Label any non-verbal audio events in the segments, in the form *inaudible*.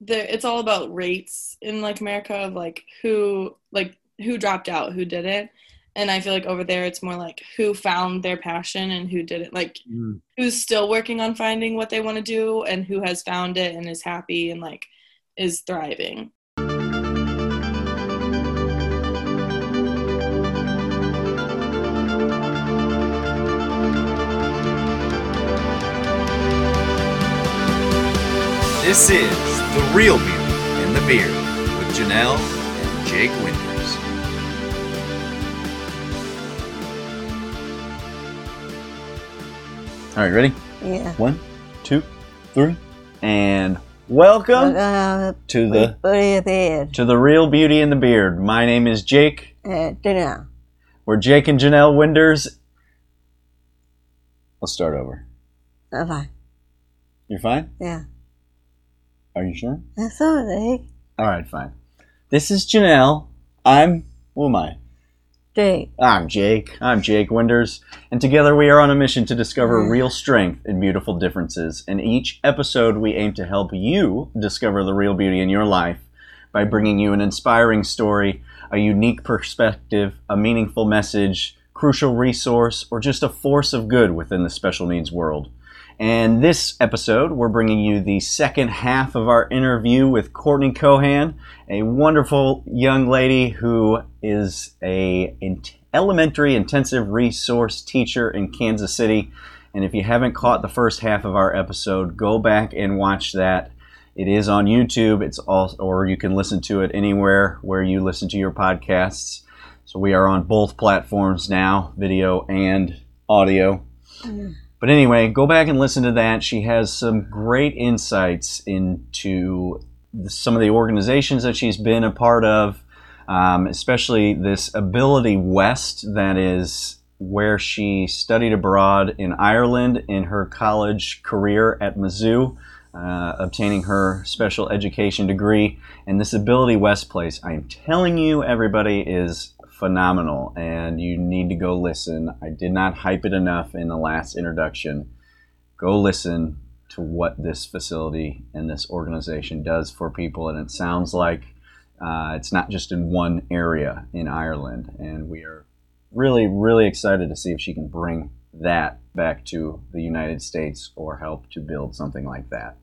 the it's all about rates in like America of like who like who dropped out, who did it. And I feel like over there it's more like who found their passion and who did it like Mm. who's still working on finding what they want to do and who has found it and is happy and like is thriving. This is The Real Beauty in the Beard with Janelle and Jake Winters. All right, ready? Yeah. One, two, three, and welcome Uh, to the Booty Beard. to the Real Beauty in the Beard. My name is Jake. Uh, Janelle. We're Jake and Janelle Winters. Let's start over. Okay. You're fine? Yeah. Are you sure? That's all right. All right, fine. This is Janelle. I'm who am I? Jake. I'm Jake. I'm Jake Winters, and together we are on a mission to discover Mm. real strength in beautiful differences. In each episode, we aim to help you discover the real beauty in your life by bringing you an inspiring story, a unique perspective, a meaningful message, crucial resource, or just a force of good within the special needs world. And this episode, we're bringing you the second half of our interview with Courtney Cohan, a wonderful young lady who is a elementary intensive resource teacher in Kansas City. And if you haven't caught the first half of our episode, go back and watch that. It is on YouTube. It's all, or you can listen to it anywhere where you listen to your podcasts. So we are on both platforms now, video and audio. Mm. But anyway, go back and listen to that. She has some great insights into some of the organizations that she's been a part of, um, especially this Ability West, that is where she studied abroad in Ireland in her college career at Mizzou, uh, obtaining her special education degree. And this Ability West place, I am telling you, everybody, is phenomenal, and you need to go listen. I did not hype it enough in the last introduction. Go listen to what this facility and this organization does for people, and it sounds like uh, it's not just in one area in Ireland, and we are really, really excited to see if she can bring that back to the United States or help to build something like that.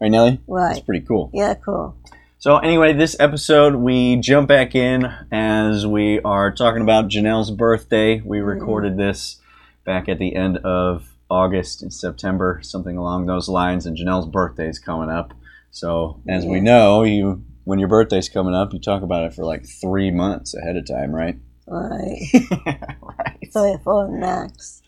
Right, Nelly? That's Right. pretty cool. Yeah, cool. So anyway, this episode we jump back in as we are talking about Janelle's birthday. We recorded this back at the end of August and September, something along those lines, and Janelle's birthday is coming up. So as we know, you when your birthday's coming up, you talk about it for like three months ahead of time, right? Right. *laughs* right. So for next.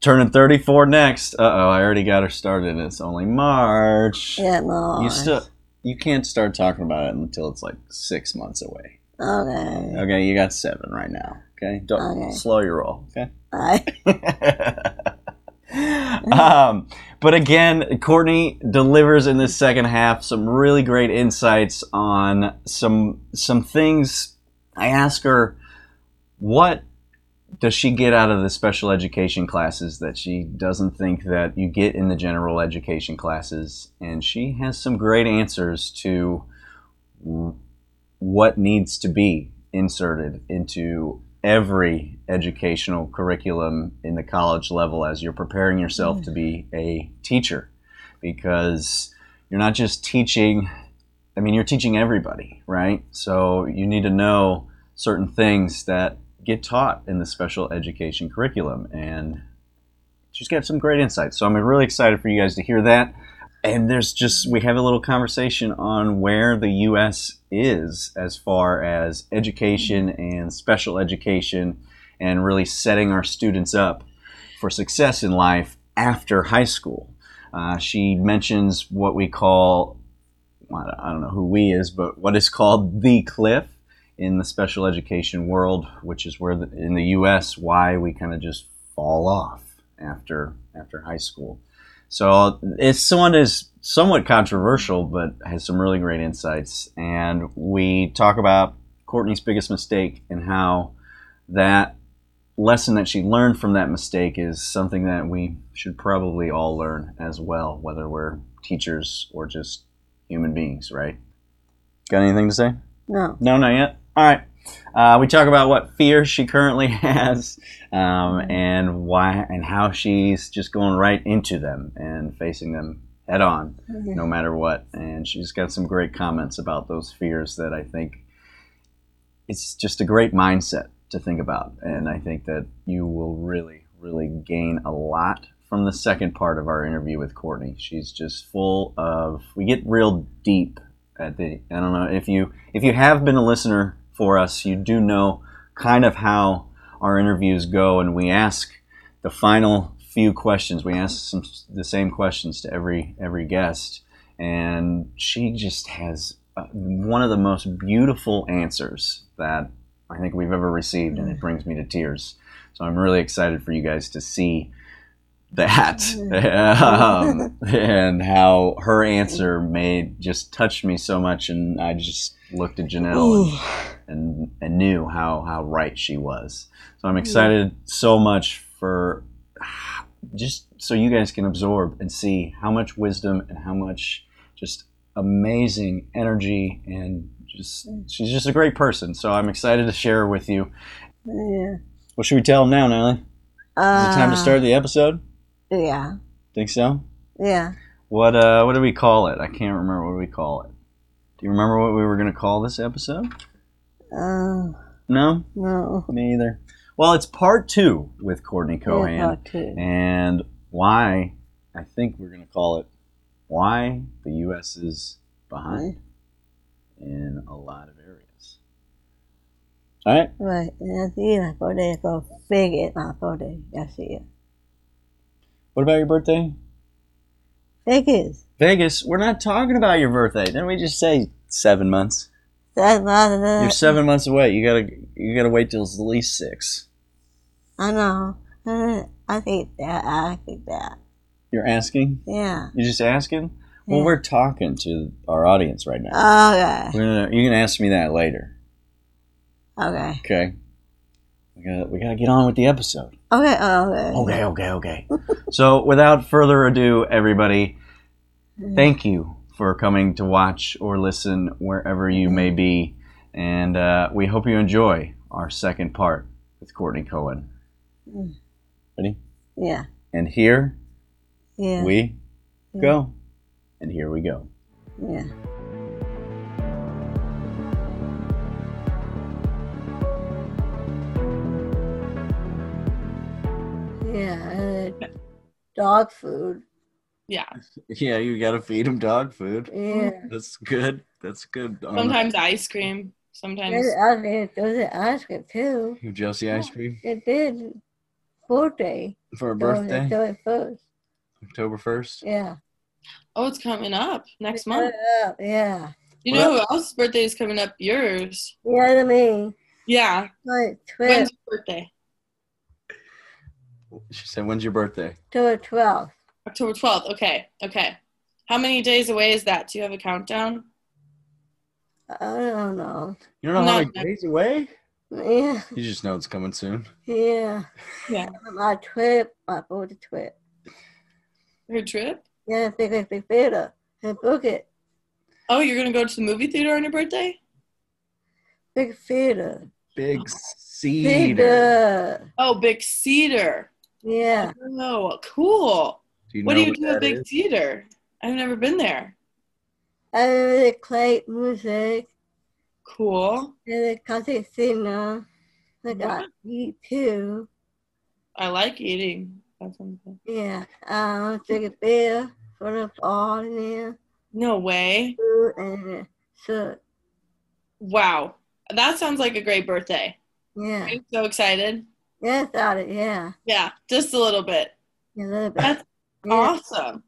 Turning 34 next. Uh oh, I already got her started. It's only March. Yeah, no. You still you can't start talking about it until it's like six months away. Okay. Okay, you got seven right now. Okay, don't Okay. slow your roll. Okay. Right. *laughs* um, but again, Courtney delivers in this second half some really great insights on some some things. I ask her, what does she get out of the special education classes that she doesn't think that you get in the general education classes? And she has some great answers to what needs to be inserted into every educational curriculum in the college level as you're preparing yourself to be a teacher because you're not just teaching I mean you're teaching everybody, right? So you need to know certain things that get taught in the special education curriculum and she's got some great insights. So I'm really excited for you guys to hear that. And there's just we have a little conversation on where the US is as far as education and special education and really setting our students up for success in life after high school. Uh, she mentions what we call, I don't know who we is, but what is called the cliff in the special education world, which is where the, in the U.S. why we kind of just fall off after after high school. So it's one is somewhat controversial, but has some really great insights. And we talk about Courtney's biggest mistake and how that lesson that she learned from that mistake is something that we should probably all learn as well, whether we're teachers or just human beings, right? Got anything to say? No. No, not yet. All right. Uh, we talk about what fears she currently *laughs* has, um, and why and how she's just going right into them and facing them head on, no matter what. And she's got some great comments about those fears that I think it's just a great mindset to think about. And I think that you will really, really gain a lot from the second part of our interview with Courtney. She's just full of. We get real deep at the. I don't know if you if you have been a listener for us, you do know kind of how our interviews go, and we ask the final few questions. We ask some the same questions to every every guest, and she just has uh, one of the most beautiful answers that I think we've ever received, and it brings me to tears. So I'm really excited for you guys to see that um, and how her answer made just touched me so much, and I just looked at Janelle and, and, and knew how how right she was. So I'm excited so much for just so you guys can absorb and see how much wisdom and how much just amazing energy and just she's just a great person. So I'm excited to share with you. Yeah. What should we tell them now? Is Uh, it time to start the episode? Yeah. Think so? Yeah. What uh what do we call it? I can't remember what we call it. Do you remember what we were gonna call this episode? Uh, No? no. Me either. Well, it's part two with Courtney Cohan. Yeah, part two. and why I think we're going to call it why the U.S. is behind in a lot of areas. All right. Right. Jag ser på det på väggarna på det. What about your birthday? Vegas. Vegas. We're not talking about your birthday. Didn't we just say seven months? Not the. You're seven months away. You gotta you gotta wait till it's at least six. I know. I think that. I think that. You're asking? Yeah. You're just asking? Well, Yeah. we're talking to our audience right now. Okay. Gonna, you can ask me that later. Okay. Okay. We gotta we gotta get on with the episode. Okay. Okay. Okay, okay, okay. *laughs* so, without further ado, everybody, thank you for coming to watch or listen wherever you may be. And uh, we hope you enjoy our second part with Courtney Cohan. Ready? Yeah. And here Yeah. we go. And here we go. Yeah. Yeah, uh, dog food. Yeah. Yeah, you gotta feed him dog food. Yeah. That's good. That's good. Sometimes ice cream. Sometimes. There's ice cream. There's ice cream too. You Josie ice cream It did birthday. for a birthday, October first. October first. Yeah. Oh, it's coming up next month. Yeah. Yeah. You know who else's birthday is coming up? Yours. You know what I mean? Yeah. Like When's your birthday? She said, "When's your birthday?" October 12th. October 12th. Okay. Okay. How many days away is that? Do you have a countdown? I don't know. You don't know how No. many days away? Yeah. You just know it's coming soon. Yeah. Yeah. My trip, my birthday trip. Her trip? Yeah, big big big theater. And book it. Oh, you're going to go to the movie theater on your birthday? Big theater. Big oh. cedar. Theater. Oh, Big Cedar. Yeah. Oh, cool. Do you what know do you do at Big is? Cedar? I've never been there. And they play music. Cool. And they concert singer. They got eat too. I like eating. That sounds good. Yeah. Um, drink a beer for the bar in there. No way. And so Wow. That sounds like a great birthday. yeah. I'm so excited. Yeah, got it. Yeah. Yeah, just a little bit. A little bit. That's Yeah. awesome.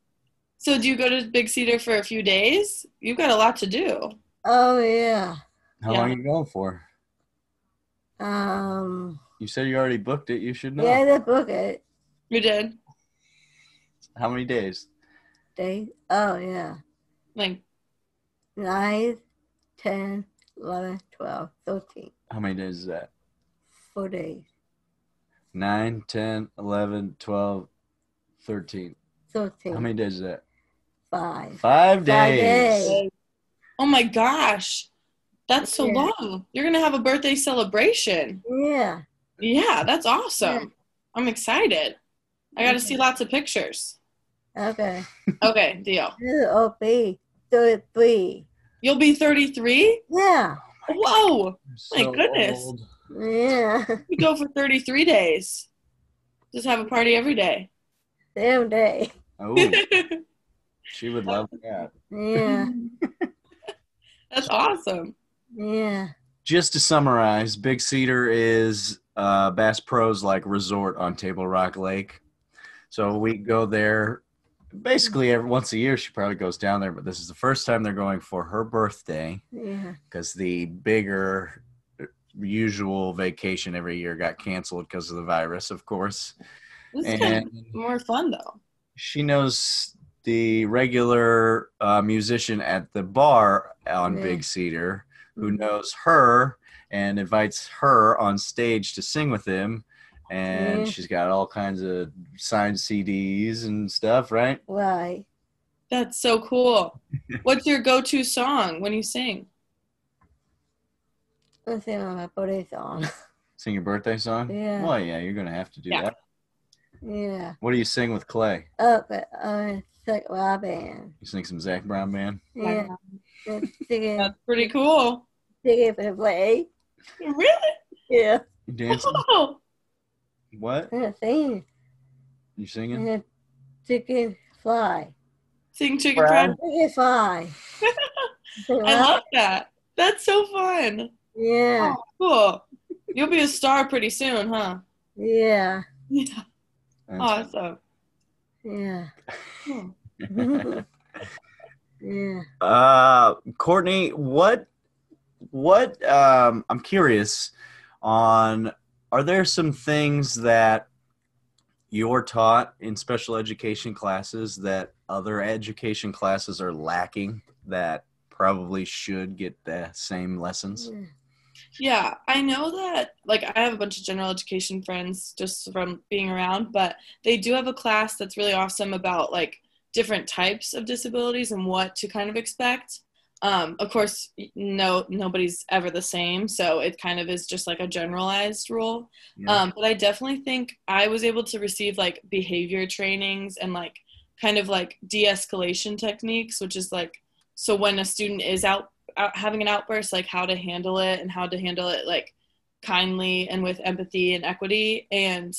So, do you go to Big Cedar for a few days? You've got a lot to do. Oh yeah. How Yeah. long are you going for? Um. You said you already booked it. You should know. Yeah, they book it. You did? How many days? They. Oh yeah. Like, Nine, ten, eleven, twelve, thirteen. How many days is that? Four days. 9, 10, 11, 12, 13. Thirteen. How many days is that? Five. Five days. Five days. Oh my gosh. That's so Yeah. long. You're going to have a birthday celebration. Yeah. Yeah, that's awesome. I'm excited. I got to see lots of pictures. Okay. Okay, deal. This is OP. Thirty-three. You'll be 33? Yeah. Whoa. My goodness. old. Yeah. We go for 33 days. Just have a party every day. Same day. Oh, *laughs* she would love that. Yeah. *laughs* That's awesome. Yeah. Just to summarize, Big Cedar is uh, Bass Pro's like resort on Table Rock Lake. So we go there basically every once a year. She probably goes down there, but this is the first time they're going for her birthday Yeah. because the bigger usual vacation every year got canceled because of the virus, of course. This is kind of more fun though. she knows the regular uh, musician at the bar on Yeah. Big Cedar who knows her and invites her on stage to sing with him. And Yeah. she's got all kinds of signed CDs and stuff, right? Right. That's so cool. What's your go-to song when you sing? Let's see on my birthday song. Sing your birthday song? Yeah. Well, yeah, you're going to have to do Yeah. that. Yeah. What do you sing with Clay? Oh, at uh, Sick Rock Band. You sing some Zac Brown Band? Yeah. Just Singing, That's pretty cool. singing for the play. Really? Yeah. You dancing? Oh, what? And singing. You singing? And chicken fly. sing chicken Brad? Chicken fly. *laughs* I love that. That's so fun. Yeah. Oh, cool. You'll be a star pretty soon, huh? Yeah. Yeah. That's- Awesome. Yeah. Hmm. *laughs* Yeah. Uh, Courtney, what, what? Um, I'm curious on. Are there some things that you're taught in special education classes that other education classes are lacking that probably should get the same lessons? Yeah, I know that. Like, I have a bunch of general education friends just from being around, but they do have a class that's really awesome about like different types of disabilities and what to kind of expect. Um, of course, no, nobody's ever the same, so it kind of is just like a generalized rule. Yeah. Um, but I definitely think I was able to receive like behavior trainings and like kind of like de-escalation techniques, which is like so when a student is out, out having an outburst, like how to handle it and how to handle it like kindly and with empathy and equity. And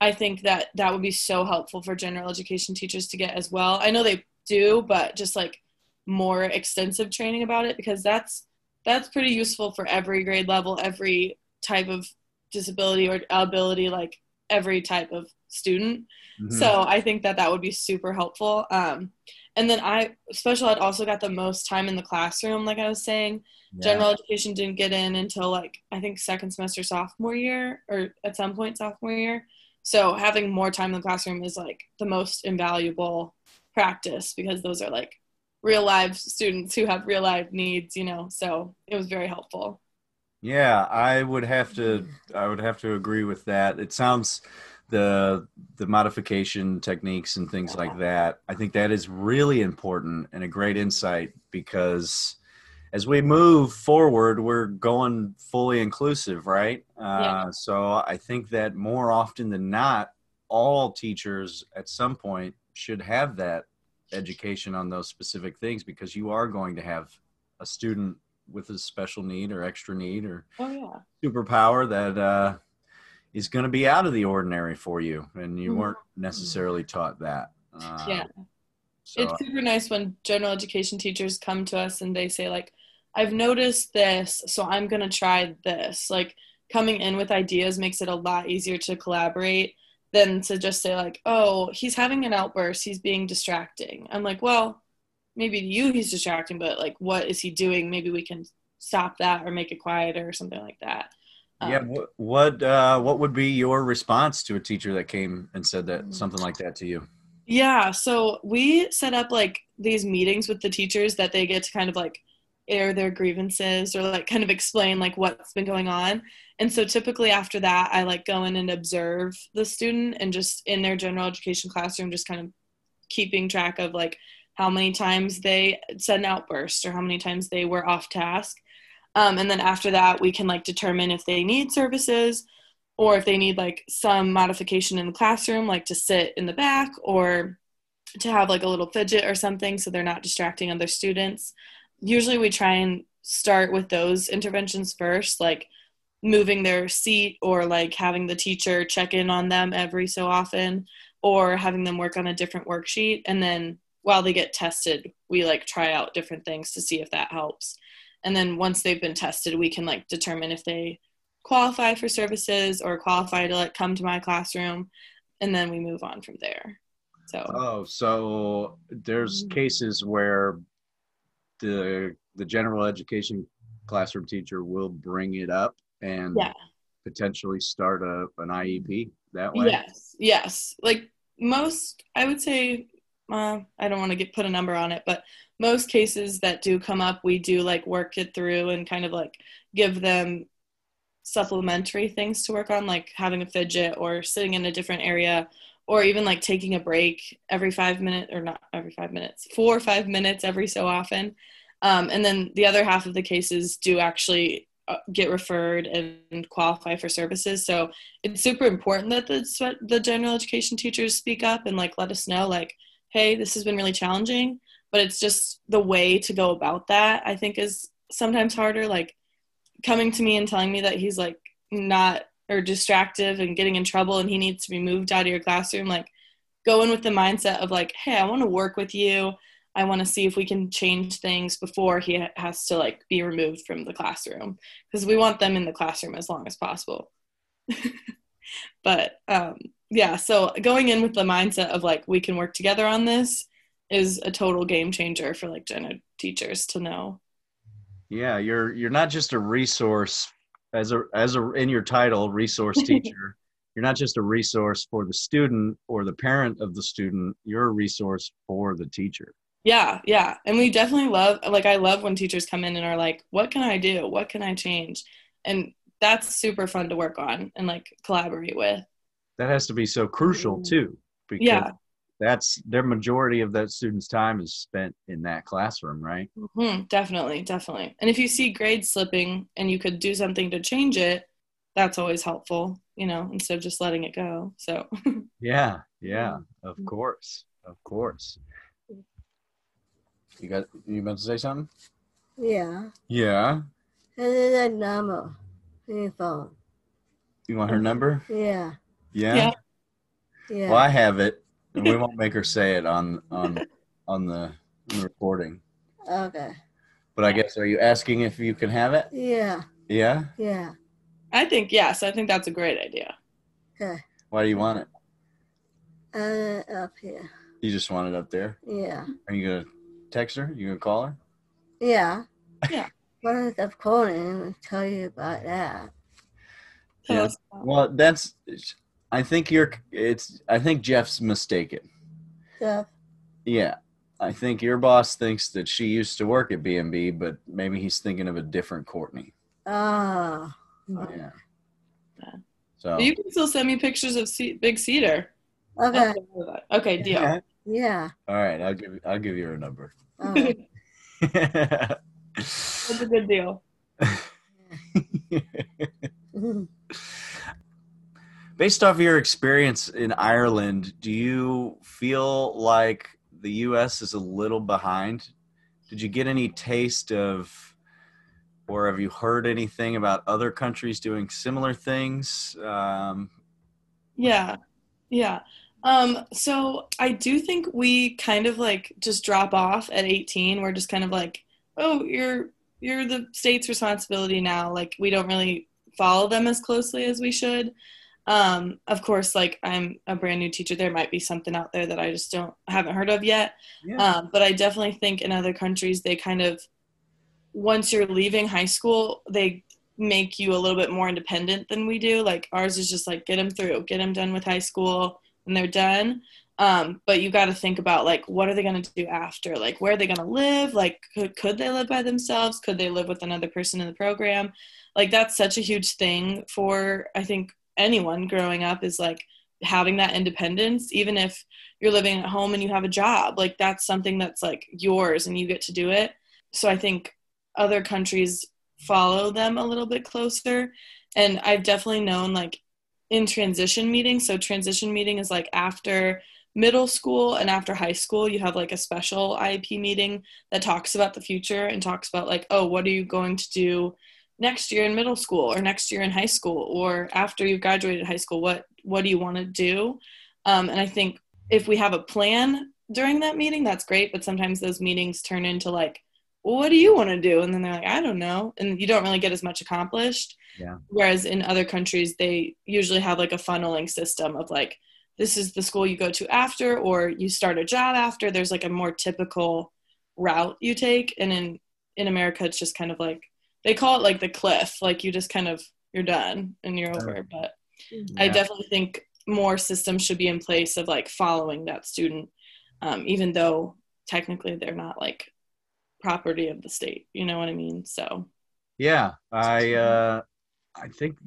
I think that that would be so helpful for general education teachers to get as well. I know they do, but just like more extensive training about it because that's that's pretty useful for every grade level, every type of disability or ability, like every type of student. Mhm. So I think that that would be super helpful. Um, and then I special ed also got the most time in the classroom, like I was saying. Yeah. General education didn't get in until like I think second semester sophomore year or at some point sophomore year. So having more time in the classroom is like the most invaluable practice because those are like real live students who have real life needs, you know. So it was very helpful. Yeah, I would have to. I would have to agree with that. It sounds the the modification techniques and things like that. I think that is really important and a great insight because as we move forward, we're going fully inclusive, right? Yeah. Uh, so I think that more often than not, all teachers at some point should have that education on those specific things because you are going to have a student with a special need or extra need or Oh yeah. superpower that uh, is going to be out of the ordinary for you, and you Mhm. weren't necessarily taught that. Uh, Yeah. So, it's super nice when general education teachers come to us and they say like i've noticed this so i'm going to try this like coming in with ideas makes it a lot easier to collaborate than to just say like oh he's having an outburst he's being distracting i'm like well maybe to you he's distracting but like what is he doing maybe we can stop that or make it quieter or something like that Um, yeah. What what, uh, what would be your response to a teacher that came and said that Mm. something like that to you? Yeah, so we set up like these meetings with the teachers that they get to kind of like air their grievances or like kind of explain like what's been going on. And so typically after that, I like go in and observe the student and just in their general education classroom, just kind of keeping track of like how many times they said an outburst or how many times they were off task. Um, and then after that, we can like determine if they need services or if they need like some modification in the classroom, like to sit in the back or to have like a little fidget or something so they're not distracting other students. Usually we try and start with those interventions first, like moving their seat or like having the teacher check in on them every so often or having them work on a different worksheet and then while they get tested we like try out different things to see if that helps and then once they've been tested we can like determine if they qualify for services or qualify to like come to my classroom and then we move on from there so Oh, so there's cases where the the general education classroom teacher will bring it up and yeah potentially start a an IEP that way. Yes, yes. Like most, I would say, uh, I don't want to get put a number on it, but most cases that do come up, we do like work it through and kind of like give them supplementary things to work on, like having a fidget or sitting in a different area, or even like taking a break every five minutes, or not every five minutes, four or five minutes every so often. Um, and then the other half of the cases do actually uh, get referred and qualify for services. So it's super important that the the general education teachers speak up and like let us know like, hey, this has been really challenging. But it's just the way to go about that. I think is sometimes harder. Like coming to me and telling me that he's like not or distracted and getting in trouble and he needs to be moved out of your classroom. Like go in with the mindset of like, hey, I want to work with you. I want to see if we can change things before he has to like be removed from the classroom because we want them in the classroom as long as possible. *laughs* but um, yeah, so going in with the mindset of like we can work together on this is a total game changer for like gen teachers to know. Yeah, you're you're not just a resource as a as a in your title resource teacher. *laughs* you're not just a resource for the student or the parent of the student. You're a resource for the teacher. Yeah, yeah. And we definitely love like I love when teachers come in and are like, "What can I do? What can I change?" And that's super fun to work on and like collaborate with. That has to be so crucial mm. too because Yeah. That's their majority of that student's time is spent in that classroom, right? hmm definitely, definitely. And if you see grades slipping and you could do something to change it, that's always helpful, you know, instead of just letting it go. So, *laughs* Yeah, yeah, of course, of course. You got you about to say something? Yeah. Yeah. And then the number. Your phone. You want her number? Yeah. Yeah. Yeah. Yeah. Well, I have it, and we won't make her say it on on on the, on the recording. Okay. But I guess are you asking if you can have it? Yeah. Yeah. Yeah. I think yes, I think that's a great idea. Okay. Why do you want it? Uh, up here. You just want it up there. Yeah. Are you gonna text her? You gonna call her? Yeah. *laughs* Yeah. What is up calling and tell you about that? Tell Yeah. Well, that's. I think you're. It's. I think Jeff's mistaken. Stuff. Yeah. I think your boss thinks that she used to work at B&B, but maybe he's thinking of a different Courtney. Oh. Yeah. Yeah. So. You can still send me pictures of Ce- Big Cedar. Okay. Okay, deal. Yeah. All right, I'll give I'll give you her number. Oh. *laughs* *laughs* That's a good deal. *laughs* Based off your experience in Ireland, do you feel like the U.S. is a little behind? Did you get any taste of, or have you heard anything about other countries doing similar things? Um, Yeah. Yeah. Um, so I do think we kind of like just drop off at 18. We're just kind of like, oh, you're you're the state's responsibility now. Like we don't really follow them as closely as we should. Um, of course, like I'm a brand new teacher, there might be something out there that I just don't haven't heard of yet. yeah. Um, but I definitely think in other countries they kind of once you're leaving high school, they make you a little bit more independent than we do. Like ours is just like get them through, get them done with high school, and they're done. Um, but you got to think about like what are they going to do after? Like where are they going to live? Like could could they live by themselves? Could they live with another person in the program? Like that's such a huge thing for I think anyone growing up is like having that independence even if you're living at home and you have a job like that's something that's like yours and you get to do it. So i think other countries follow them a little bit closer. And i've definitely known like in transition meetings so transition meeting is like after middle school and after high school you have like a special iep meeting that talks about the future and talks about like oh what are you going to do next year in middle school or next year in high school or after you've graduated high school what what do you want to do? Um, and i think if we have a plan during that meeting that's great but sometimes those meetings turn into like well, what do you want to do? And then they're like i don't know and you don't really get as much accomplished. Yeah. whereas in other countries they usually have like a funneling system of like this is the school you go to after or you start a job after. There's like a more typical route you take and in in america it's just kind of like they call it like the cliff like you just kind of you're done and you're over but i definitely think more systems should be in place of like following that student um, even though technically they're not like property of the state you know what i mean so Yeah, I uh, I think,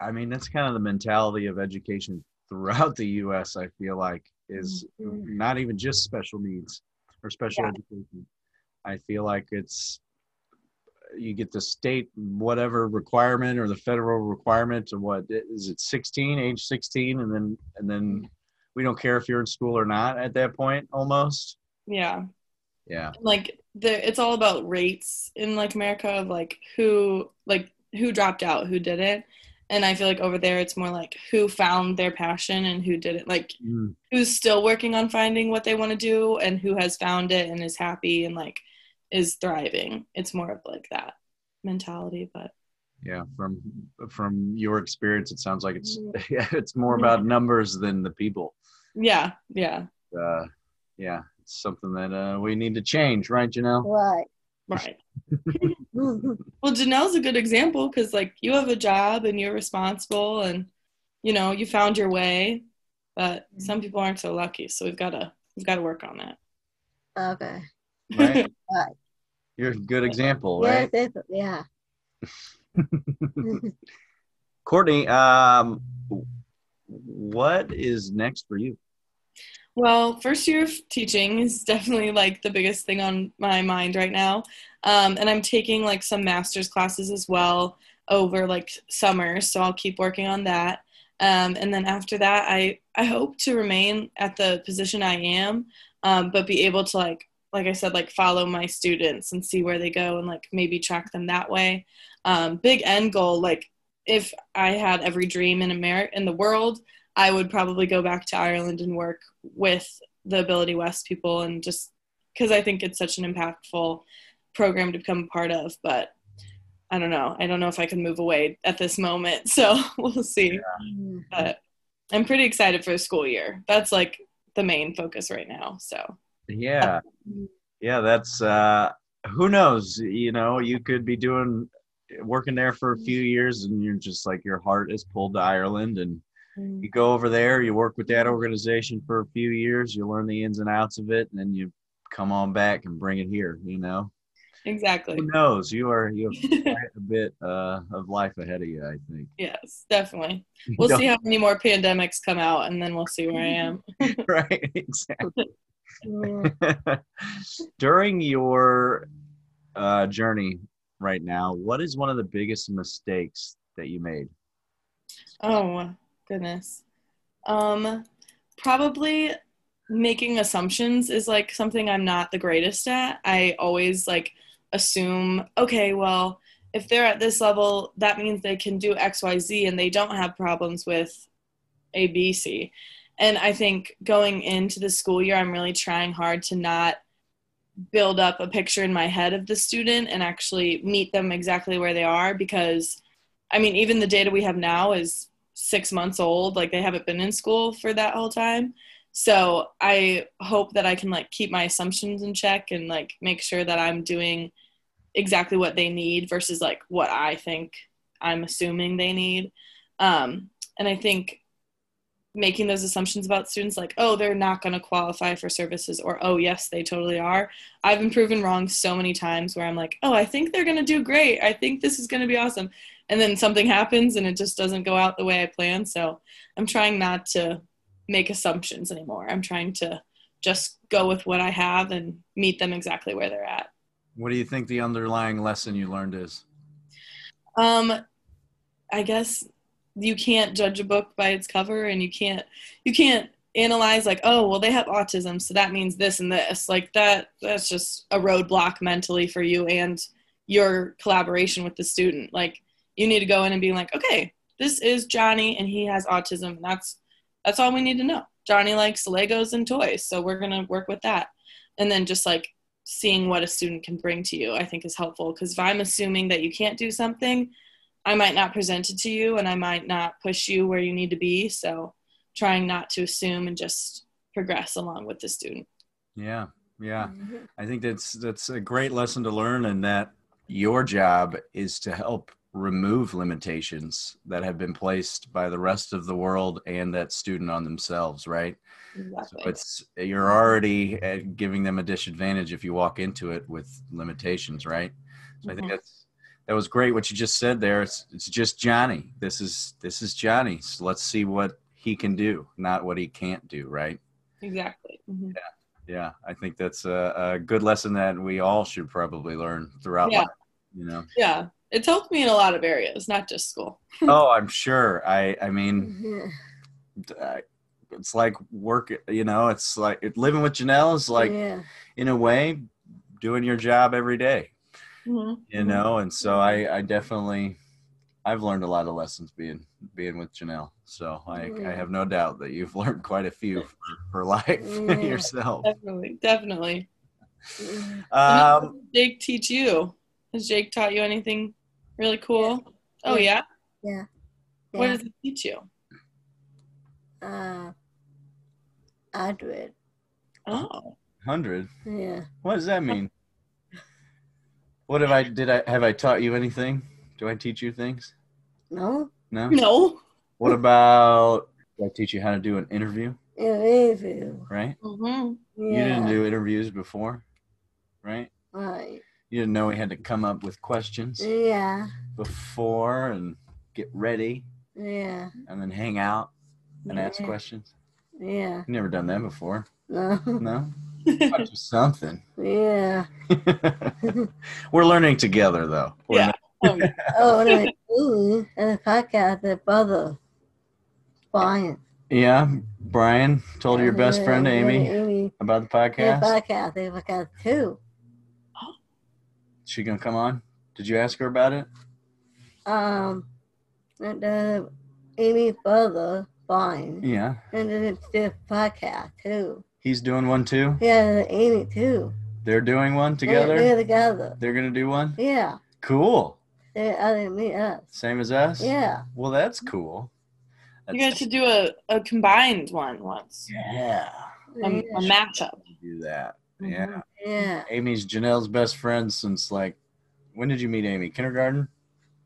I mean that's kind of the mentality of education throughout the U.S. I feel like is Mhm. not even just special needs or special Yeah. education. I feel like it's you get the state whatever requirement or the federal requirement or what is it 16 age 16 and then and then we don't care if you're in school or not at that point almost yeah yeah like the it's all about rates in like America of like who like who dropped out, who did it. And I feel like over there it's more like who found their passion and who did it. Like Mm, who's still working on finding what they want to do and who has found it and is happy and like is thriving. It's more of like that mentality, but yeah from from your experience it sounds like it's Mhm. *laughs* yeah it's more about numbers than the people yeah, yeah. uh yeah it's something that uh we need to change right janelle Right. Right. *laughs* Well, Janelle's a good example because like you have a job and you're responsible and you know you found your way, but some people aren't so lucky. So we've got to we've got to work on that. okay. Right *laughs* Right. you're a good example right Yes, it's, yeah. *laughs* *laughs* courtney um what is next for you Well, first year of teaching is definitely like the biggest thing on my mind right now. Um, and I'm taking like some master's classes as well over like summer. So I'll keep working on that. Um, and then after that, I, I hope to remain at the position I am, um, but be able to like, like I said, like follow my students and see where they go and like maybe track them that way. Um, big end goal, like if I had every dream in America, in the world, I would probably go back to Ireland and work with the Ability West people and just because I think it's such an impactful program to become a part of. But I don't know. I don't know if I can move away at this moment. *laughs* So we'll see. Mm. But I'm pretty excited for the school year. That's like the main focus right now. So yeah. Yeah that's uh who knows? You know you could be doing working there for a few years and you're just like your heart is pulled to ireland and you go over there you work with that organization for a few years you learn the ins and outs of it and then you come on back and bring it here you know? Exactly. who knows? You are you have *laughs* quite a bit uh, of life ahead of you i think. Yes, definitely. *laughs* We'll see how many more pandemics come out and then we'll see where I am. *laughs* right exactly *laughs* During your uh, journey right now what is one of the biggest mistakes that you made Oh goodness. Um probably making assumptions is like something I'm not the greatest at. I always like assume, okay, well, if they're at this level, that means they can do XYZ and they don't have problems with ABC. And I think going into the school year, I'm really trying hard to not build up a picture in my head of the student and actually meet them exactly where they are because I mean, even the data we have now is six months old. Like they haven't been in school for that whole time. So I hope that I can like keep my assumptions in check and like make sure that I'm doing exactly what they need versus like what I think I'm assuming they need. Um, and I think making those assumptions about students like oh they're not going to qualify for services or oh yes they totally are. I've been proven wrong so many times where i'm like oh i think they're going to do great. I think this is going to be awesome. And then something happens and it just doesn't go out the way i planned so i'm trying not to make assumptions anymore. I'm trying to just go with what i have and meet them exactly where they're at. What do you think the underlying lesson you learned is? Um, I guess you can't judge a book by its cover, and you can't you can't analyze like, oh, well, they have autism, so that means this and this. Like that, that's just a roadblock mentally for you and your collaboration with the student. Like you need to go in and be like, okay, this is Johnny, and he has autism, and that's that's all we need to know. Johnny likes Legos and toys, so we're gonna work with that, and then just like seeing what a student can bring to you, I think is helpful. Because if I'm assuming that you can't do something, I might not present it to you and I might not push you where you need to be. So trying not to assume and just progress along with the student. Yeah, yeah. I think that's that's a great lesson to learn, and that your job is to help remove limitations that have been placed by the rest of the world and that student on themselves, right? So Exactly. it's you're already uh, giving them a disadvantage if you walk into it with limitations, right? So I think Mhm. that's that was great what you just said there. It's it's just Johnny. This is this is Johnny. So let's see what he can do, not what he can't do, right? exactly. Mhm. Yeah, I think that's a, a good lesson that we all should probably learn throughout Yeah. life. You know. Yeah. It's helped me in a lot of areas, not just school. *laughs* oh, I'm sure. I I mean, Yeah. uh, it's like work. You know, it's like living with Janelle is like yeah. in a way doing your job every day. Mhm. You know, and so I I definitely I've learned a lot of lessons being being with Janelle. So I I have no doubt that you've *laughs* learned quite a few for, for life *laughs* Yeah. yourself. Definitely. Definitely. Um, Jake teach you? Has Jake taught you anything really cool? Oh, yeah? Yeah. What Yeah. does it teach you? Uh, Adrid. Oh. hundred. Yeah. What does that mean? What have I did I have I taught you anything? Do I teach you things? No? No. No. What about did I teach you how to do an interview? Interview. Right? Mm-hmm. Yeah. You didn't do interviews before, right? Right. You didn't know we had to come up with questions Yeah. before and get ready Yeah. and then hang out and ask questions. Yeah. You never done that before. No. No? *laughs* You *laughs* something. Yeah. *laughs* We're learning together though. We're Yeah. Um, Oh, and ooh, and the podcast, the brother, Brian. Yeah, Brian told your best friend Amy Amy. about the podcast. The podcast. they podcast too. She gonna come on? Did you ask her about it? Um, and the Amy's brother, Brian, Yeah, and then it's the podcast too. He's doing one too. Yeah, the Amy too. They're doing one They're, together. they're together. They're gonna do one. Yeah, Cool. they're other than me us. Same as us. Yeah, Well, that's cool. you guys should do a, a combined one once. Yeah. A, yeah, a matchup. Do that. Mhm. Yeah. yeah. Amy's Janelle's best friend since like when did you meet Amy? Kindergarten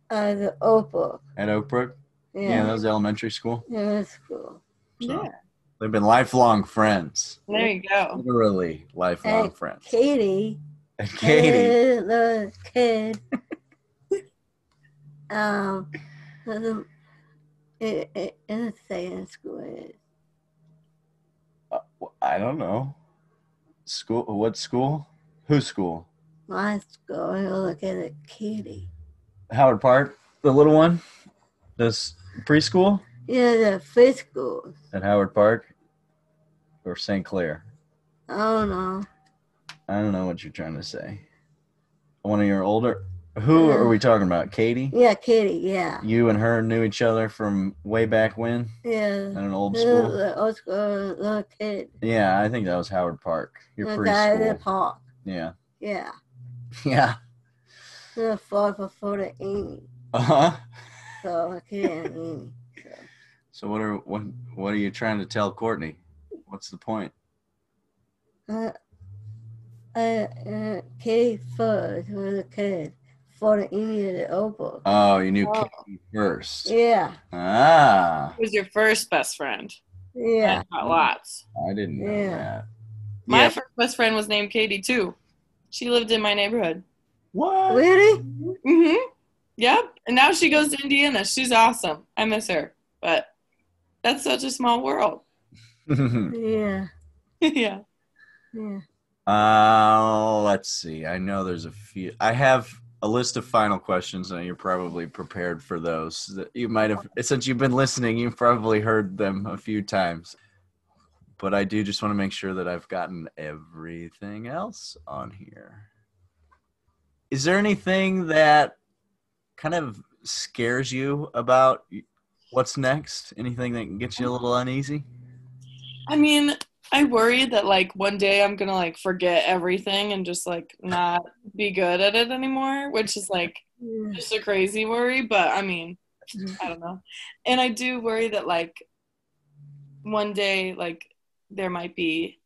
Uh, the Opal. at Oakbrook. Yeah, Yeah, that was elementary school. yeah, that's cool. So Yeah. They've been lifelong friends. There you go. Literally lifelong Hey, friends. Katie, And Katie. the kid, *laughs* um, doesn't it, it, it doesn't say in school. It, Uh, well, I don't know. School? What school? Whose school? my school, you look at it, Katie. Howard Park, the little one. This preschool Yeah, the free school. at Howard Park, or St. Clair. Oh don't. I don't know what you're trying to say. One of your older. Who are we talking about? Katie. Yeah, Katie. Yeah, You and her knew each other from way back when yeah. at an old school. the old school little kid. Yeah, I think that was Howard Park. Your the guy in the park. Yeah. Yeah. *laughs* Yeah. The fall before the Amy. Uh huh. So I can't Amy. So. So what are what what are you trying to tell Courtney? What's the point? Uh, uh, uh, Katie first was a kid for the Amy of Opal. Oh, you knew Oh. Katie first. Yeah. Ah. Who's your first best friend? Yeah. I got lots. I didn't know Yeah. that. My Yeah. first best friend was named Katie too. She lived in my neighborhood. What? Really? hmm Yep. And now she goes to Indiana. She's awesome. I miss her. But that's such a small world. Yeah. *laughs* yeah. Yeah. uh, let's see. I know there's a few. I have a list of final questions, and you're probably prepared for those. You might have, since you've been listening, you've probably heard them a few times. But I do just want to make sure that I've gotten everything else on here. Is there anything that kind of scares you about what's next? Anything that gets you a little uneasy? I mean, I worry that like one day I'm gonna like forget everything and just like not be good at it anymore, which is like Yeah. just a crazy worry. But I mean, mm-hmm. I don't know. And I do worry that like one day like there might be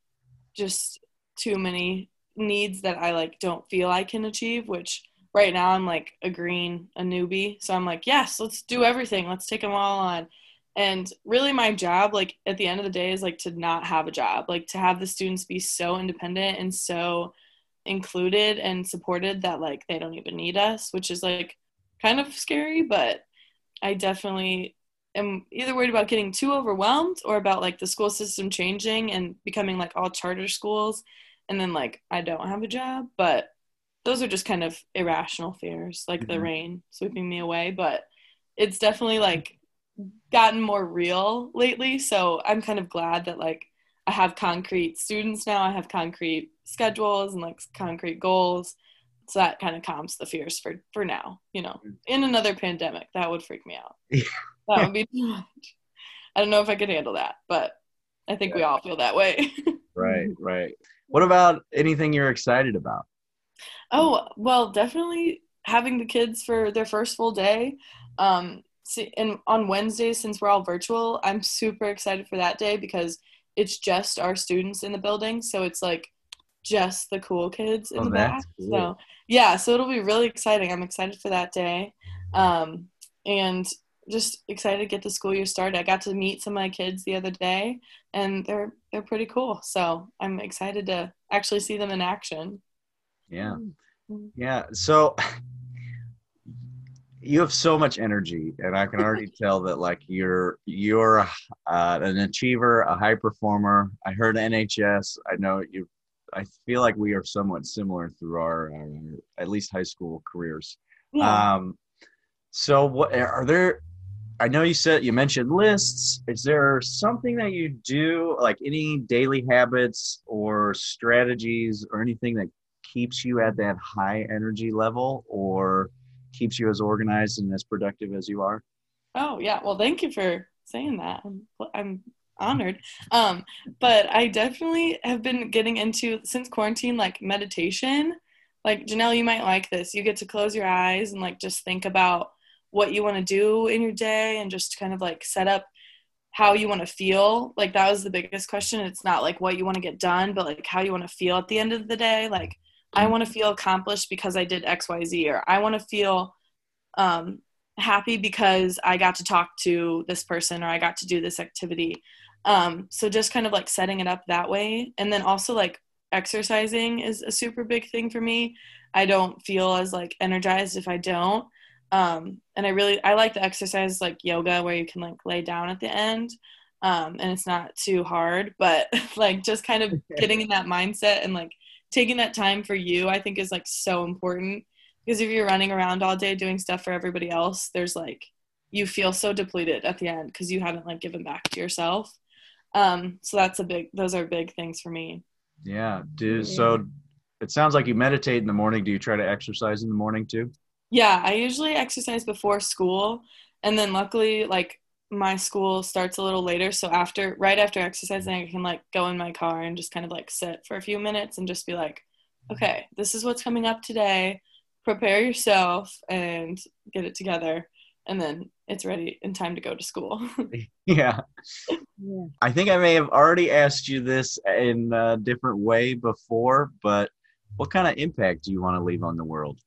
just too many needs that I like don't feel I can achieve, which right now I'm like a green, a newbie. So I'm like, yes, let's do everything. Let's take them all on. And really my job, like at the end of the day, is like to not have a job, like to have the students be so independent and so included and supported that like they don't even need us, which is like kind of scary, but I definitely am either worried about getting too overwhelmed or about like the school system changing and becoming like all charter schools and then like I don't have a job, but those are just kind of irrational fears, like the Mhm. rain sweeping me away, but it's definitely like gotten more real lately, so I'm kind of glad that like I have concrete students now, I have concrete schedules and like concrete goals. So that kind of calms the fears for for now, you know. In another pandemic, that would freak me out. Yeah. *laughs* That would be *laughs* too much. I don't know if I could handle that, but I think we all feel that way. *laughs* Right, right. What about anything you're excited about? Oh, well, definitely having the kids for their first full day. Um, see, and on Wednesdays, since we're all virtual, I'm super excited for that day because it's just our students in the building. So it's like just the cool kids in Oh, the back. cool. So yeah, so it'll be really exciting. I'm excited for that day. Um, and just excited to get the school year started. I got to meet some of my kids the other day and they're they're pretty cool. So I'm excited to actually see them in action. Yeah. Mhm. Yeah. So *laughs* you have so much energy and I can already *laughs* tell that like you're you're uh, an achiever, a high performer. I heard NHS. I know you I feel like we are somewhat similar through our, our at least high school careers. Yeah. Um, so what are there? I know you said you mentioned lists. Is there something that you do, like any daily habits or strategies or anything that keeps you at that high energy level or keeps you as organized and as productive as you are? Oh yeah. Well, thank you for saying that. I'm, I'm honored. Um, but I definitely have been getting into since quarantine, like meditation. Like Janelle, you might like this. You get to close your eyes and like just think about what you want to do in your day and just kind of like set up how you want to feel. Like that was the biggest question. It's not like what you want to get done, but like how you want to feel at the end of the day. Like I want to feel accomplished because I did XYZ or I want to feel um happy because I got to talk to this person or I got to do this activity. Um, so just kind of like setting it up that way. And then also like exercising is a super big thing for me. I don't feel as like energized if I don't. Um, and I really I like the exercise like yoga where you can like lay down at the end. Um, and it's not too hard, but *laughs* like just kind of *laughs* getting in that mindset and like taking that time for you, I think is like so important because if you're running around all day doing stuff for everybody else there's like you feel so depleted at the end because you haven't like given back to yourself um so that's a big those are big things for me Yeah. Do so. It sounds like you meditate in the morning. Do you try to exercise in the morning too? yeah i usually exercise before school and then luckily like my school starts a little later so after right after exercising i can like go in my car and just kind of like sit for a few minutes and just be like okay this is what's coming up today prepare yourself and get it together and then it's ready in time to go to school *laughs* Yeah. Yeah. I think I may have already asked you this in a different way before, but what kind of impact do you want to leave on the world?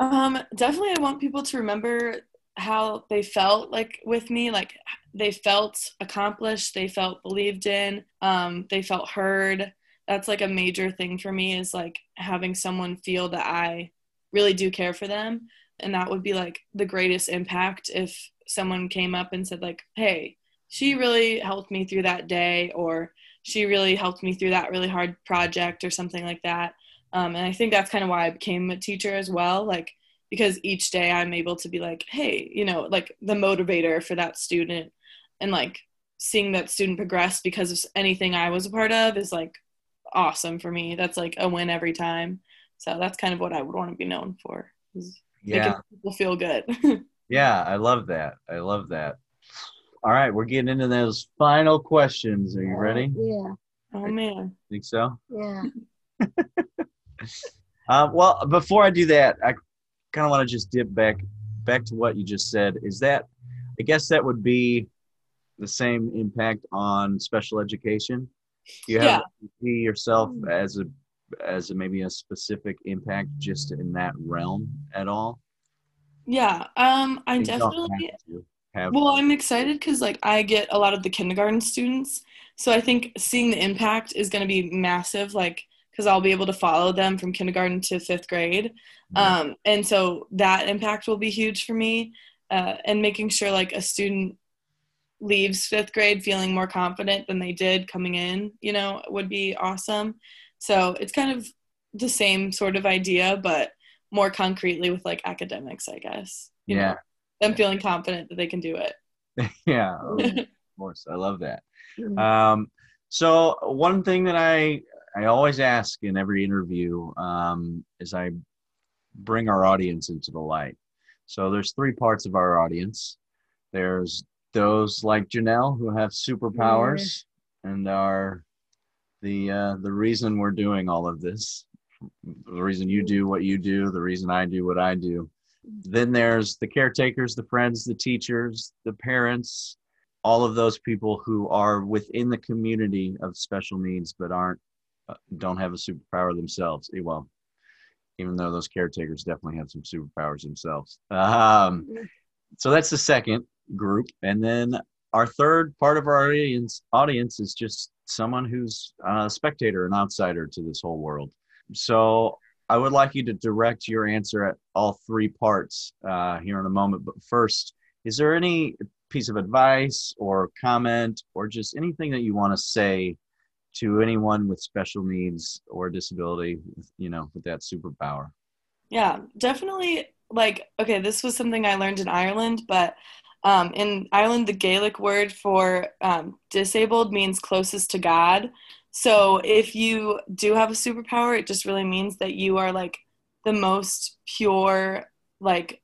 Um, definitely, I want people to remember how they felt like with me like they felt accomplished they felt believed in um, they felt heard. That's like a major thing for me is like having someone feel that i really do care for them. And that would be like the greatest impact if someone came up and said like hey she really helped me through that day or she really helped me through that really hard project or something like that. Um, and i think that's kind of why i became a teacher as well. Like because each day i'm able to be like hey you know like the motivator for that student and like seeing that student progress because of anything i was a part of is like awesome for me that's like a win every time so that's kind of what i would want to be known for is Yeah. making people feel good *laughs* Yeah, I love that. I love that. All right, we're getting into those final questions. Are you ready? Yeah, oh man Think so? yeah. *laughs* Uh, well, before I do that, I kind of want to just dip back back to what you just said. Is that I guess that would be the same impact on special education. Do you have Yeah. see yourself as a as a, maybe a specific impact just in that realm at all? yeah um i You definitely have Well, I'm excited because like I get a lot of the kindergarten students, so I think seeing the impact is going to be massive. Like because I'll be able to follow them from kindergarten to fifth grade, um, and so that impact will be huge for me. Uh, and making sure like a student leaves fifth grade feeling more confident than they did coming in, you know, would be awesome. So it's kind of the same sort of idea, but more concretely with like academics, I guess. You know, yeah, them feeling confident that they can do it. *laughs* yeah, *laughs* of course. I love that. Mm. Um, so one thing that I I always ask in every interview um, is I bring our audience into the light. So there's three parts of our audience. There's those like Janelle who have superpowers and are the uh, the reason we're doing all of this. The reason you do what you do, the reason I do what I do. Then there's the caretakers, the friends, the teachers, the parents, all of those people who are within the community of special needs but aren't don't have a superpower themselves. Eh, well even though those caretakers definitely have some superpowers themselves. Um, so that's the second group. And then our third part of our audience audience is just someone who's a spectator an outsider to this whole world. So i would like you to direct your answer at all three parts uh, here in a moment. But first is there any piece of advice or comment or just anything that you want to say to anyone with special needs or disability you know with that superpower Yeah, definitely. Like, okay, this was something I learned in Ireland, but um, in Ireland, the Gaelic word for um, disabled means closest to God. So if you do have a superpower, it just really means that you are like the most pure, like,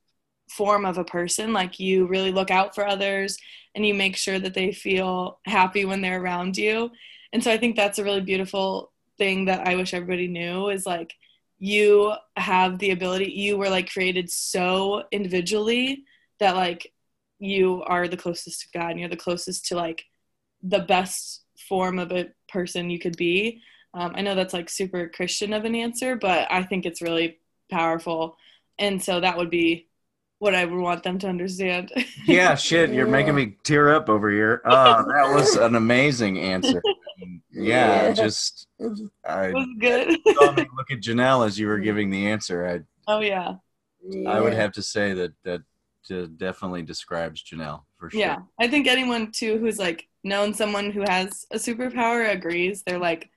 form of a person. Like, you really look out for others and you make sure that they feel happy when they're around you. And so I think that's a really beautiful thing that I wish everybody knew is like, you have the ability you were like created so individually that like you are the closest to god and you're the closest to like the best form of a person you could be. Um, i know that's like super christian of an answer but i think it's really powerful. And so that would be what i would want them to understand. Yeah shit you're making me tear up over here. Uh, that was an amazing answer *laughs* yeah Yeah. just *laughs* i it was good *laughs* look at janelle as you were giving the answer i oh yeah i would have to say that that uh, definitely describes janelle for sure Yeah, I think anyone too who's like known someone who has a superpower agrees. They're like,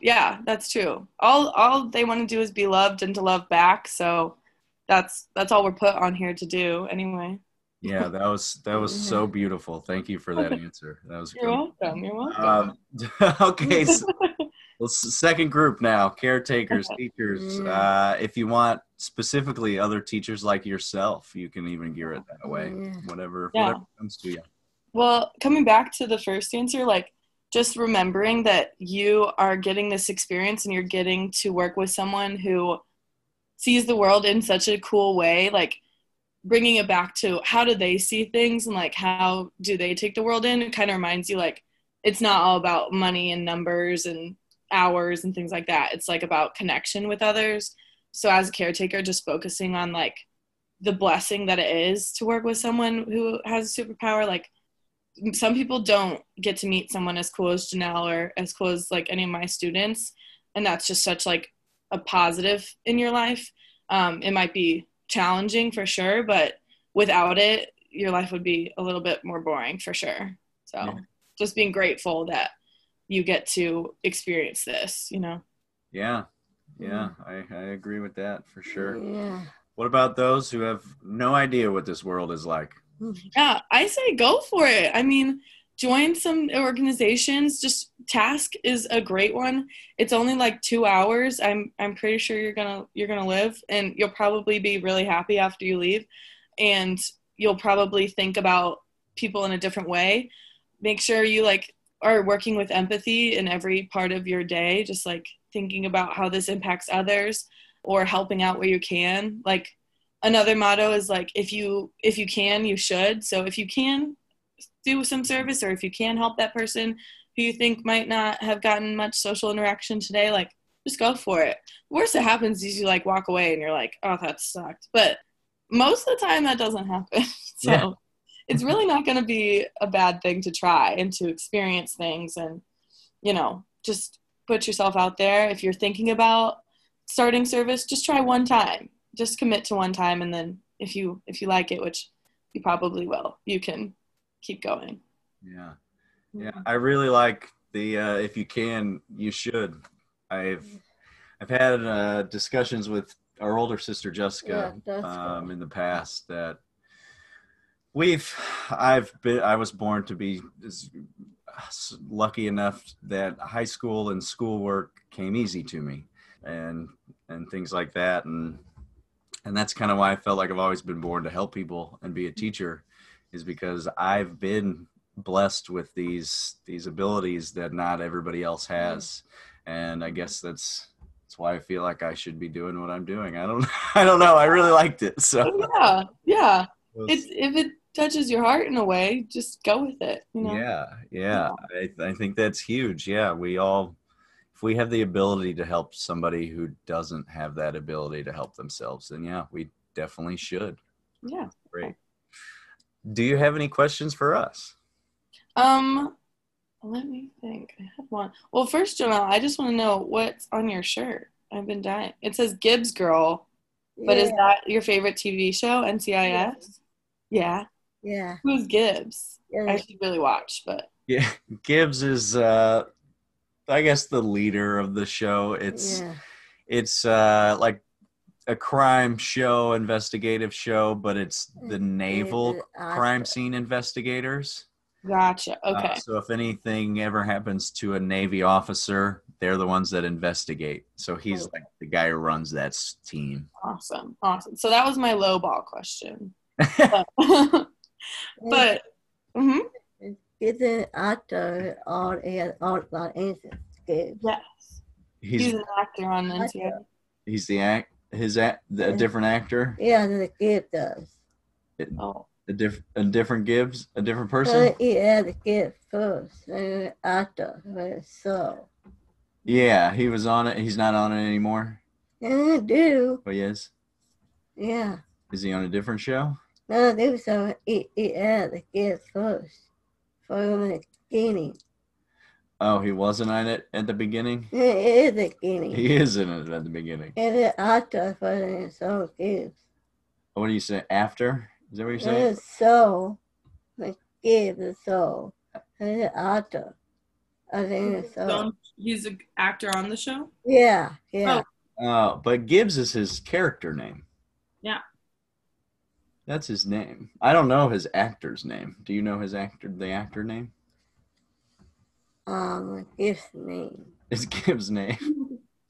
yeah, that's true. All all they want to do is be loved and to love back. So that's that's all we're put on here to do anyway. Yeah that was that was so beautiful thank you for that answer that was *laughs* You're good. welcome. You're welcome. Um, *laughs* okay, so *laughs* well, second group now caretakers, teachers. Uh, if you want specifically other teachers like yourself, you can even gear it that way. Whatever, Yeah. whatever comes to you. Well, coming back to the first answer, like just remembering that you are getting this experience and you're getting to work with someone who sees the world in such a cool way, like bringing it back to how do they see things and like how do they take the world in, it kind of reminds you like it's not all about money and numbers and hours and things like that. It's like about connection with others. So as a caretaker, just focusing on like the blessing that it is to work with someone who has a superpower. Like some people don't get to meet someone as cool as Janelle or as cool as like any of my students, and that's just such like a positive in your life. Um, it might be challenging for sure, but without it, your life would be a little bit more boring for sure. So Yeah. just being grateful that you get to experience this, you know. Yeah, yeah, I, I agree with that for sure. Yeah. What about those who have no idea what this world is like? Hmm. Yeah, I say go for it. I mean, join some organizations. Just Task is a great one. It's only like two hours. I'm I'm pretty sure you're gonna you're gonna live, and you'll probably be really happy after you leave, and you'll probably think about people in a different way. Make sure you like are working with empathy in every part of your day. Just like thinking about how this impacts others, or helping out where you can. Like another motto is like if you if you can you should so if you can do some service or if you can help that person who you think might not have gotten much social interaction today like just go for it. Worst that happens is you like walk away and you're like oh that sucked. But most of the time that doesn't happen. *laughs* So Yeah. it's really not going to be a bad thing to try and to experience things and you know just put yourself out there. If you're thinking about starting service just try one time. Just commit to one time and then if you if you like it which you probably will you can keep going. Yeah, yeah, I really like the uh, if you can, you should. I've I've had uh, discussions with our older sister Jessica Yeah, um, cool. in the past that we've I've been I was born to be s- lucky enough that high school and schoolwork came easy to me and and things like that. And and that's kind of why I felt like I've always been born to help people and be a teacher is because I've been blessed with these these abilities that not everybody else has and I guess that's that's why I feel like I should be doing what I'm doing. I don't *laughs* I don't know. I really liked it. So oh, yeah yeah it's if it touches your heart in a way just go with it you know Yeah, yeah. I, I think that's huge. Yeah, we all, if we have the ability to help somebody who doesn't have that ability to help themselves, then yeah, we definitely should. yeah Great. Do you have any questions for us? um let me think i had one well first Janelle, i just want to know what's on your shirt i've been dying it says gibbs girl but is yeah. that your favorite tv show ncis yeah yeah. who's gibbs Yeah. i should really watch but Yeah, *laughs* Gibbs is, uh, I guess, the leader of the show. It's yeah. it's uh, like a crime show, investigative show, but it's the naval the crime scene investigators. gotcha Uh, okay so if anything ever happens to a Navy officer, they're the ones that investigate. So he's Oh. like the guy who runs that team. awesome awesome so that was my low ball question *laughs* but, *laughs* but mhm. He's an actor on a on on anything. Good. yes he's, he's an actor on ncis he's the act his act a different actor Yeah, the kid does. oh a diff a different Gibbs a different person. he had the kid first. And actor. uh, So. Yeah, he was on it. He's not on it anymore. Yeah, I do. But he is. Yeah. Is he on a different show? No, they was on he, he had the kid first. From the beginning. Oh, he wasn't on it at the beginning. It is the beginning. He is in it at the beginning. And the actor for the so kids. What do you say? After? Is that what you're saying? And so the kid the soul. And the actor. I think so. Don't- he's an actor on the show Yeah, yeah. Oh. oh, but Gibbs is his character name. Yeah. That's his name. I don't know his actor's name. Do you know his actor the actor name? Um his name. It's Gibbs' name.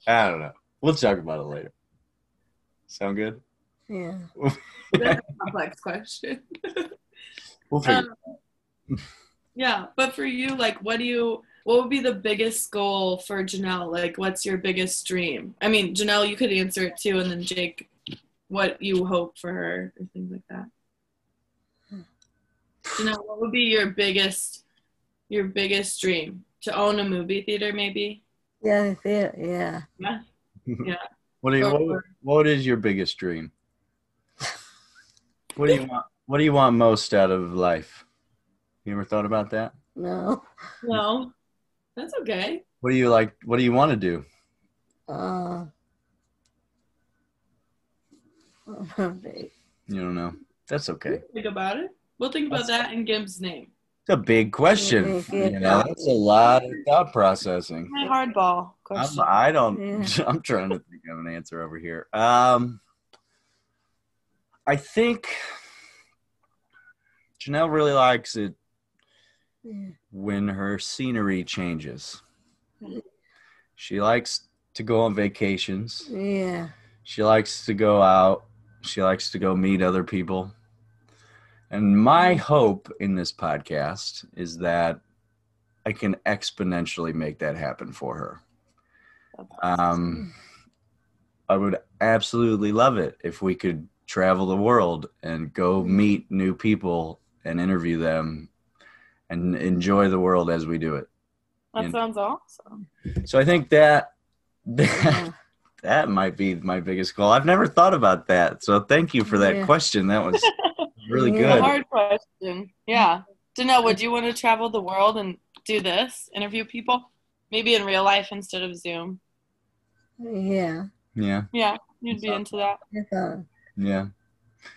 I don't know. We'll talk about it later. Sound good? Yeah. *laughs* That's a complex question. *laughs* We'll figure. Um, yeah, but for you, like, what do you? What would be the biggest goal for Janelle? Like, what's your biggest dream? I mean, Janelle, you could answer it too, and then Jake, what you hope for her or things like that. Janelle, what would be your biggest, your biggest dream? To own a movie theater, maybe. Yeah, yeah, yeah. Yeah. *laughs* yeah. what, do you, what, what is your biggest dream? *laughs* What do you want? What do you want most out of life? You ever thought about that? No. No, that's okay. What do you like? What do you want to do? Uh, *laughs* You don't know. That's okay. Think about it. We'll think about that in Gibbs' name. It's a big question. You know, that's a lot of thought processing. My hardball I'm, question. I don't. *laughs* I'm trying to think of an answer over here. Um, I think Janelle really likes it when her scenery changes. She likes to go on vacations. yeah. She likes to go out. She likes to go meet other people. And my hope in this podcast is that I can exponentially make that happen for her. Um, I would absolutely love it if we could travel the world and go meet new people and interview them and enjoy the world as we do it. that sounds awesome. So I think that *laughs* that, that might be my biggest goal. I've never thought about that. So thank you for that Yeah. question. That was *laughs* really Yeah. A good. hard question. Yeah. Janelle, would you want to travel the world and do this? Interview people? Maybe in real life instead of Zoom. Yeah. Yeah. Yeah, you'd be into that. That's. Yeah.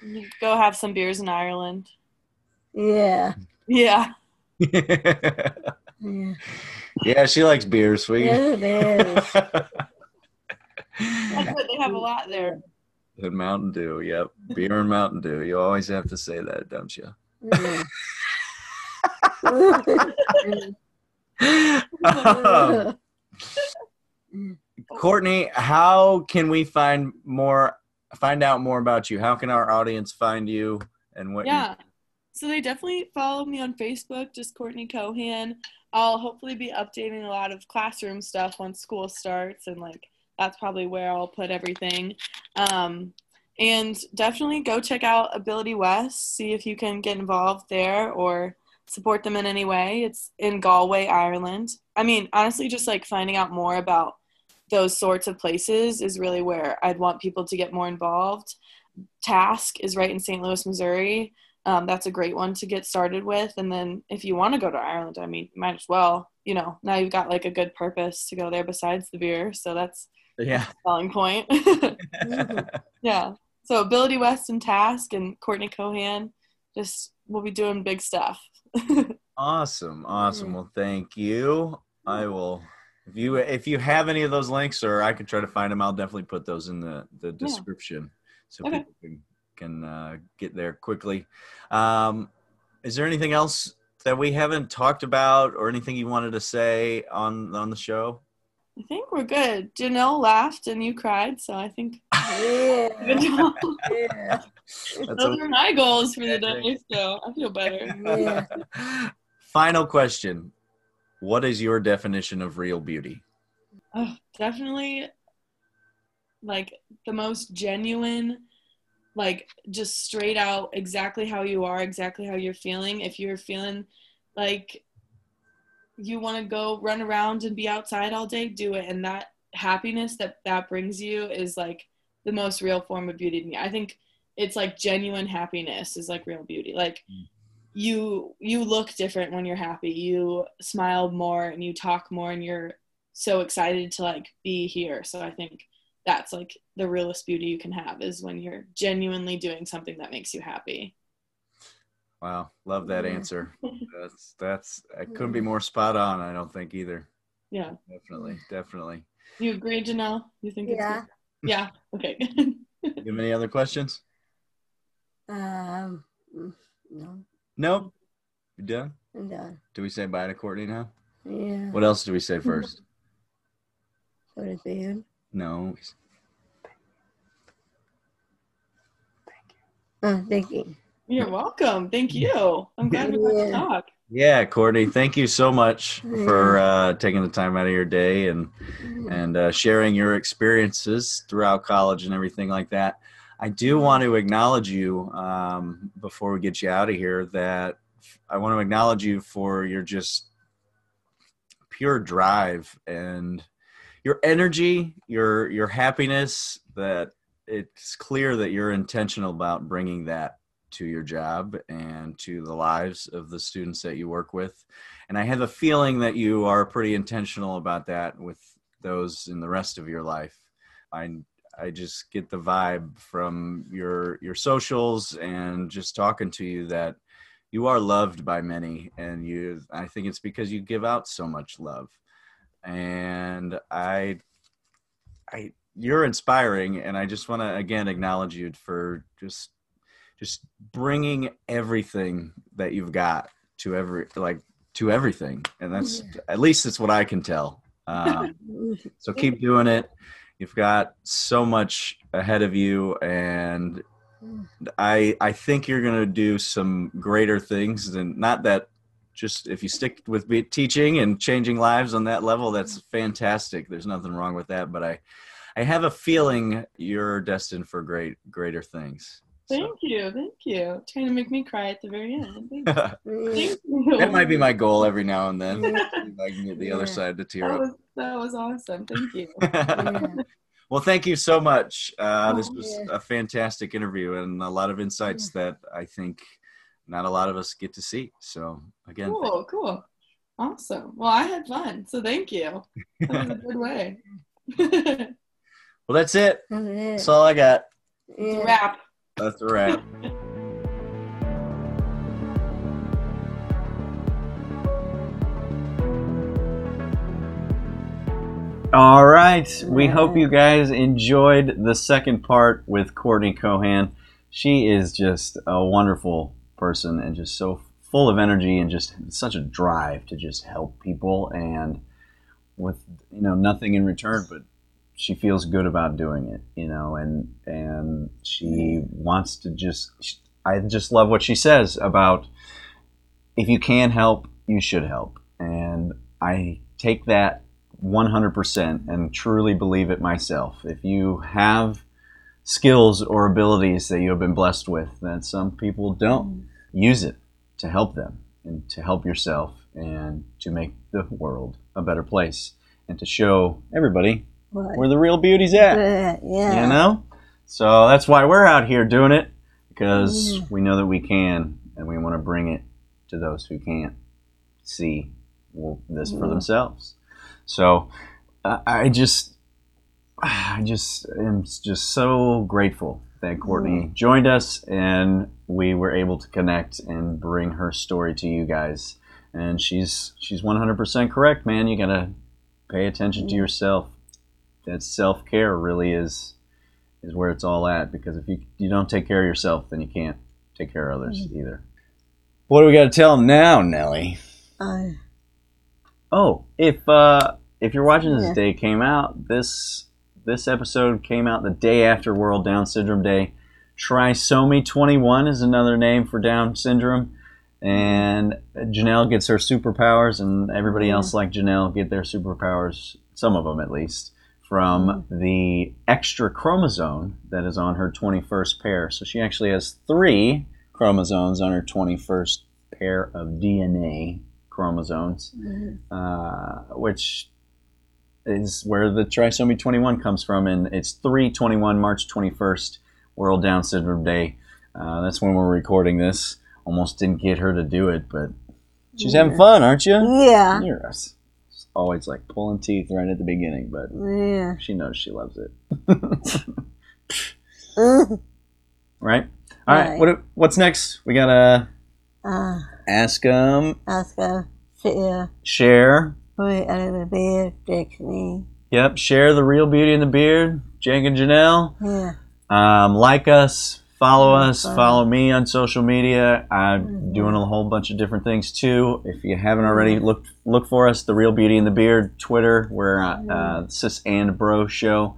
You'd go have some beers in Ireland. Yeah. Yeah. *laughs* Yeah. yeah, she likes beers. We Yes, it is. *laughs* That's what they have a lot there. And Mountain Dew. Yep. Beer and Mountain Dew. You always have to say that, don't you? Yeah. *laughs* Oh. Courtney, how can we find more find out more about you? How can our audience find you and what you- Yeah. So they definitely follow me on Facebook, just Courtney Cohan. I'll hopefully be updating a lot of classroom stuff once school starts, and like that's probably where I'll put everything. Um, and definitely go check out Ability West, see if you can get involved there or support them in any way. It's in Galway, Ireland. I mean, honestly, just like finding out more about those sorts of places is really where I'd want people to get more involved. Task is right in St. Louis, Missouri. Um, that's a great one to get started with. And then if you want to go to Ireland, I mean, might as well. You know, now you've got like a good purpose to go there besides the beer. So that's Yeah. selling point. *laughs* *laughs* yeah. So Ability West and Task and Courtney Cohan just we'll be doing big stuff. *laughs* Awesome. Awesome. Well, thank you. I will if you if you have any of those links or I can try to find them, I'll definitely put those in the the description so Okay. people can can uh, get there quickly. Um, is there anything else that we haven't talked about or anything you wanted to say on on the show? I think we're good. Janelle laughed and you cried, so I think good *laughs* Yeah. job. Yeah. Those are my goals for the day, so I feel better. *laughs* Yeah. Final question. What is your definition of real beauty? Oh, definitely like the most genuine, like just straight out exactly how you are, exactly how you're feeling. If you're feeling like you want to go run around and be outside all day, do it. And that happiness that that brings you is like the most real form of beauty to me. I think it's like genuine happiness is like real beauty. Like Mm. you you look different when you're happy. You smile more and you talk more and you're so excited to like be here. So I think that's like the realest beauty you can have is when you're genuinely doing something that makes you happy. Wow, love that Yeah. answer. *laughs* That's that's I couldn't be more spot on. I don't think either. Yeah. Definitely, definitely. You agree, Janelle? You think Yeah. it's? Yeah. Okay. *laughs* You have any other questions? Um, no, Nope. You done? I'm done. Do we say bye to Courtney now? Yeah. What else do we say first? What is it? No. Thank you. Oh, thank you. You're welcome. Thank you. I'm glad we got to talk. Yeah, Courtney, thank you so much for uh, taking the time out of your day and and uh, sharing your experiences throughout college and everything like that. I do want to acknowledge you um, before we get you out of here. That I want to acknowledge you for your just pure drive and your energy, your your happiness. That it's clear that you're intentional about bringing that to your job and to the lives of the students that you work with. And I have a feeling that you are pretty intentional about that with those in the rest of your life. I I just get the vibe from your your socials and just talking to you that you are loved by many and you I think it's because you give out so much love. And I I you're inspiring and I just want to again acknowledge you for just just bringing everything that you've got to every like to everything. And that's at least it's what i can tell. Um, *laughs* so keep doing it. You've got so much ahead of you. And i i think you're going to do some greater things than not that just if you stick with be, teaching and changing lives on that level that's fantastic. There's nothing wrong with that. But i i have a feeling you're destined for great greater things Thank you, thank you. Trying to make me cry at the very end. Thank you. *laughs* Thank you. that might be my goal every now and then. *laughs* I can get the other Yeah. side to tear That up. was, that was awesome. Thank you. *laughs* well, thank you so much. Uh, this was Yeah. a fantastic interview and a lot of insights that I think not a lot of us get to see. So again, thank Cool, cool. Awesome. Well, I had fun, so thank you. That was a good way. well, that's it. Yeah. That's all I got. Yeah. Wrap. That's a wrap. All right. We hope you guys enjoyed the second part with Courtney Cohan. She is just a wonderful person and just so full of energy and just such a drive to just help people and with you know nothing in return but she feels good about doing it, you know, and and she wants to just I just love what she says about if you can help, you should help. And I take that 100% and truly believe it myself. If you have skills or abilities that you have been blessed with that some people don't, mm-hmm. use it to help them and to help yourself and to make the world a better place and to show everybody What? where the real beauty's at. Yeah. Yeah. You know? So that's why we're out here doing it because Yeah. we know that we can and we want to bring it to those who can't see this for themselves. So I I just, I just am just so grateful that Courtney joined us and we were able to connect and bring her story to you guys. And she's she's 100% correct, man. You gotta pay attention to yourself. That self care really is is where it's all at. Because if you you don't take care of yourself, then you can't take care of others either. What do we got to tell them now, Nellie? Uh, Oh, if uh, if you're watching this Yeah. day came out, this this episode came out the day after World Down Syndrome Day. Trisomy 21 is another name for Down syndrome, and Janelle gets her superpowers, and everybody Yeah. else like Janelle get their superpowers, some of them at least, from the extra chromosome that is on her 21st pair. So she actually has three chromosomes on her 21st pair of DNA chromosomes mhm. uh, which is where the trisomy 21 comes from, and it's 321 March 21st, World Down Syndrome Day. Uh, that's when we're recording this. Almost didn't get her to do it, but she's having fun, aren't you? yeah. You're us. Always like pulling teeth right at the beginning, but Yeah. she knows she loves it. *laughs* Right? All right. Right. What, what's next? We gotta uh, ask go sit here. share. Put it the fix me. Yep, share the real beauty in the beard, Jake and Janelle. Yeah. Um, like us, follow us, Follow. me on social media. I'm doing a whole bunch of different things too. If you haven't already, look look for us, the Real Beauty and the Beard, Twitter. We're uh, uh, Sis and Bro Show.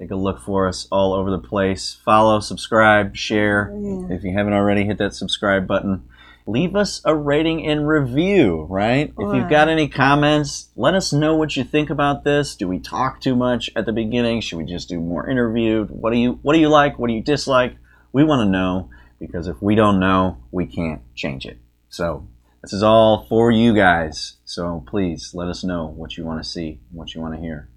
Take a look for us all over the place. Follow, subscribe, share. If you haven't already, hit that subscribe button. Leave us a rating and review, right? If you've got any comments, let us know what you think about this. Do we talk too much at the beginning? Should we just do more interview? What do you what do you like? What do you dislike? We want to know because if we don't know, we can't change it. So this is all for you guys. So please let us know what you want to see, what you want to hear.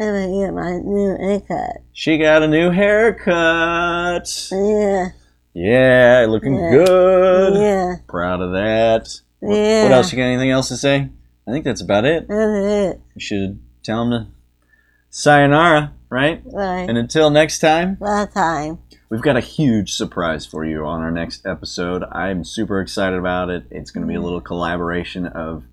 I'm gonna get my new haircut. She got a new haircut. Yeah. Yeah, looking Yeah. good. Yeah. Proud of that. What, Yeah. what else? You got anything else to say? I think that's about it. That's it. You should tell them to sayonara, right? Right. And until next time, That time. We've got a huge surprise for you on our next episode. I'm super excited about it. It's going to be a little collaboration of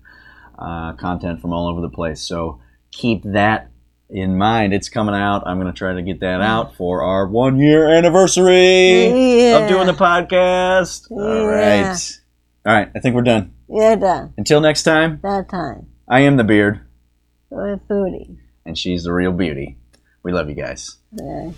uh, content from all over the place. So keep that in mind. It's coming out. I'm going to try to get that out for our one year anniversary Yeah. of doing the podcast. All Yeah. right. All right. I think we're done. You're done. Until next time, That time. I am the beard, With booty. and she's the real beauty. We love you guys. Yeah.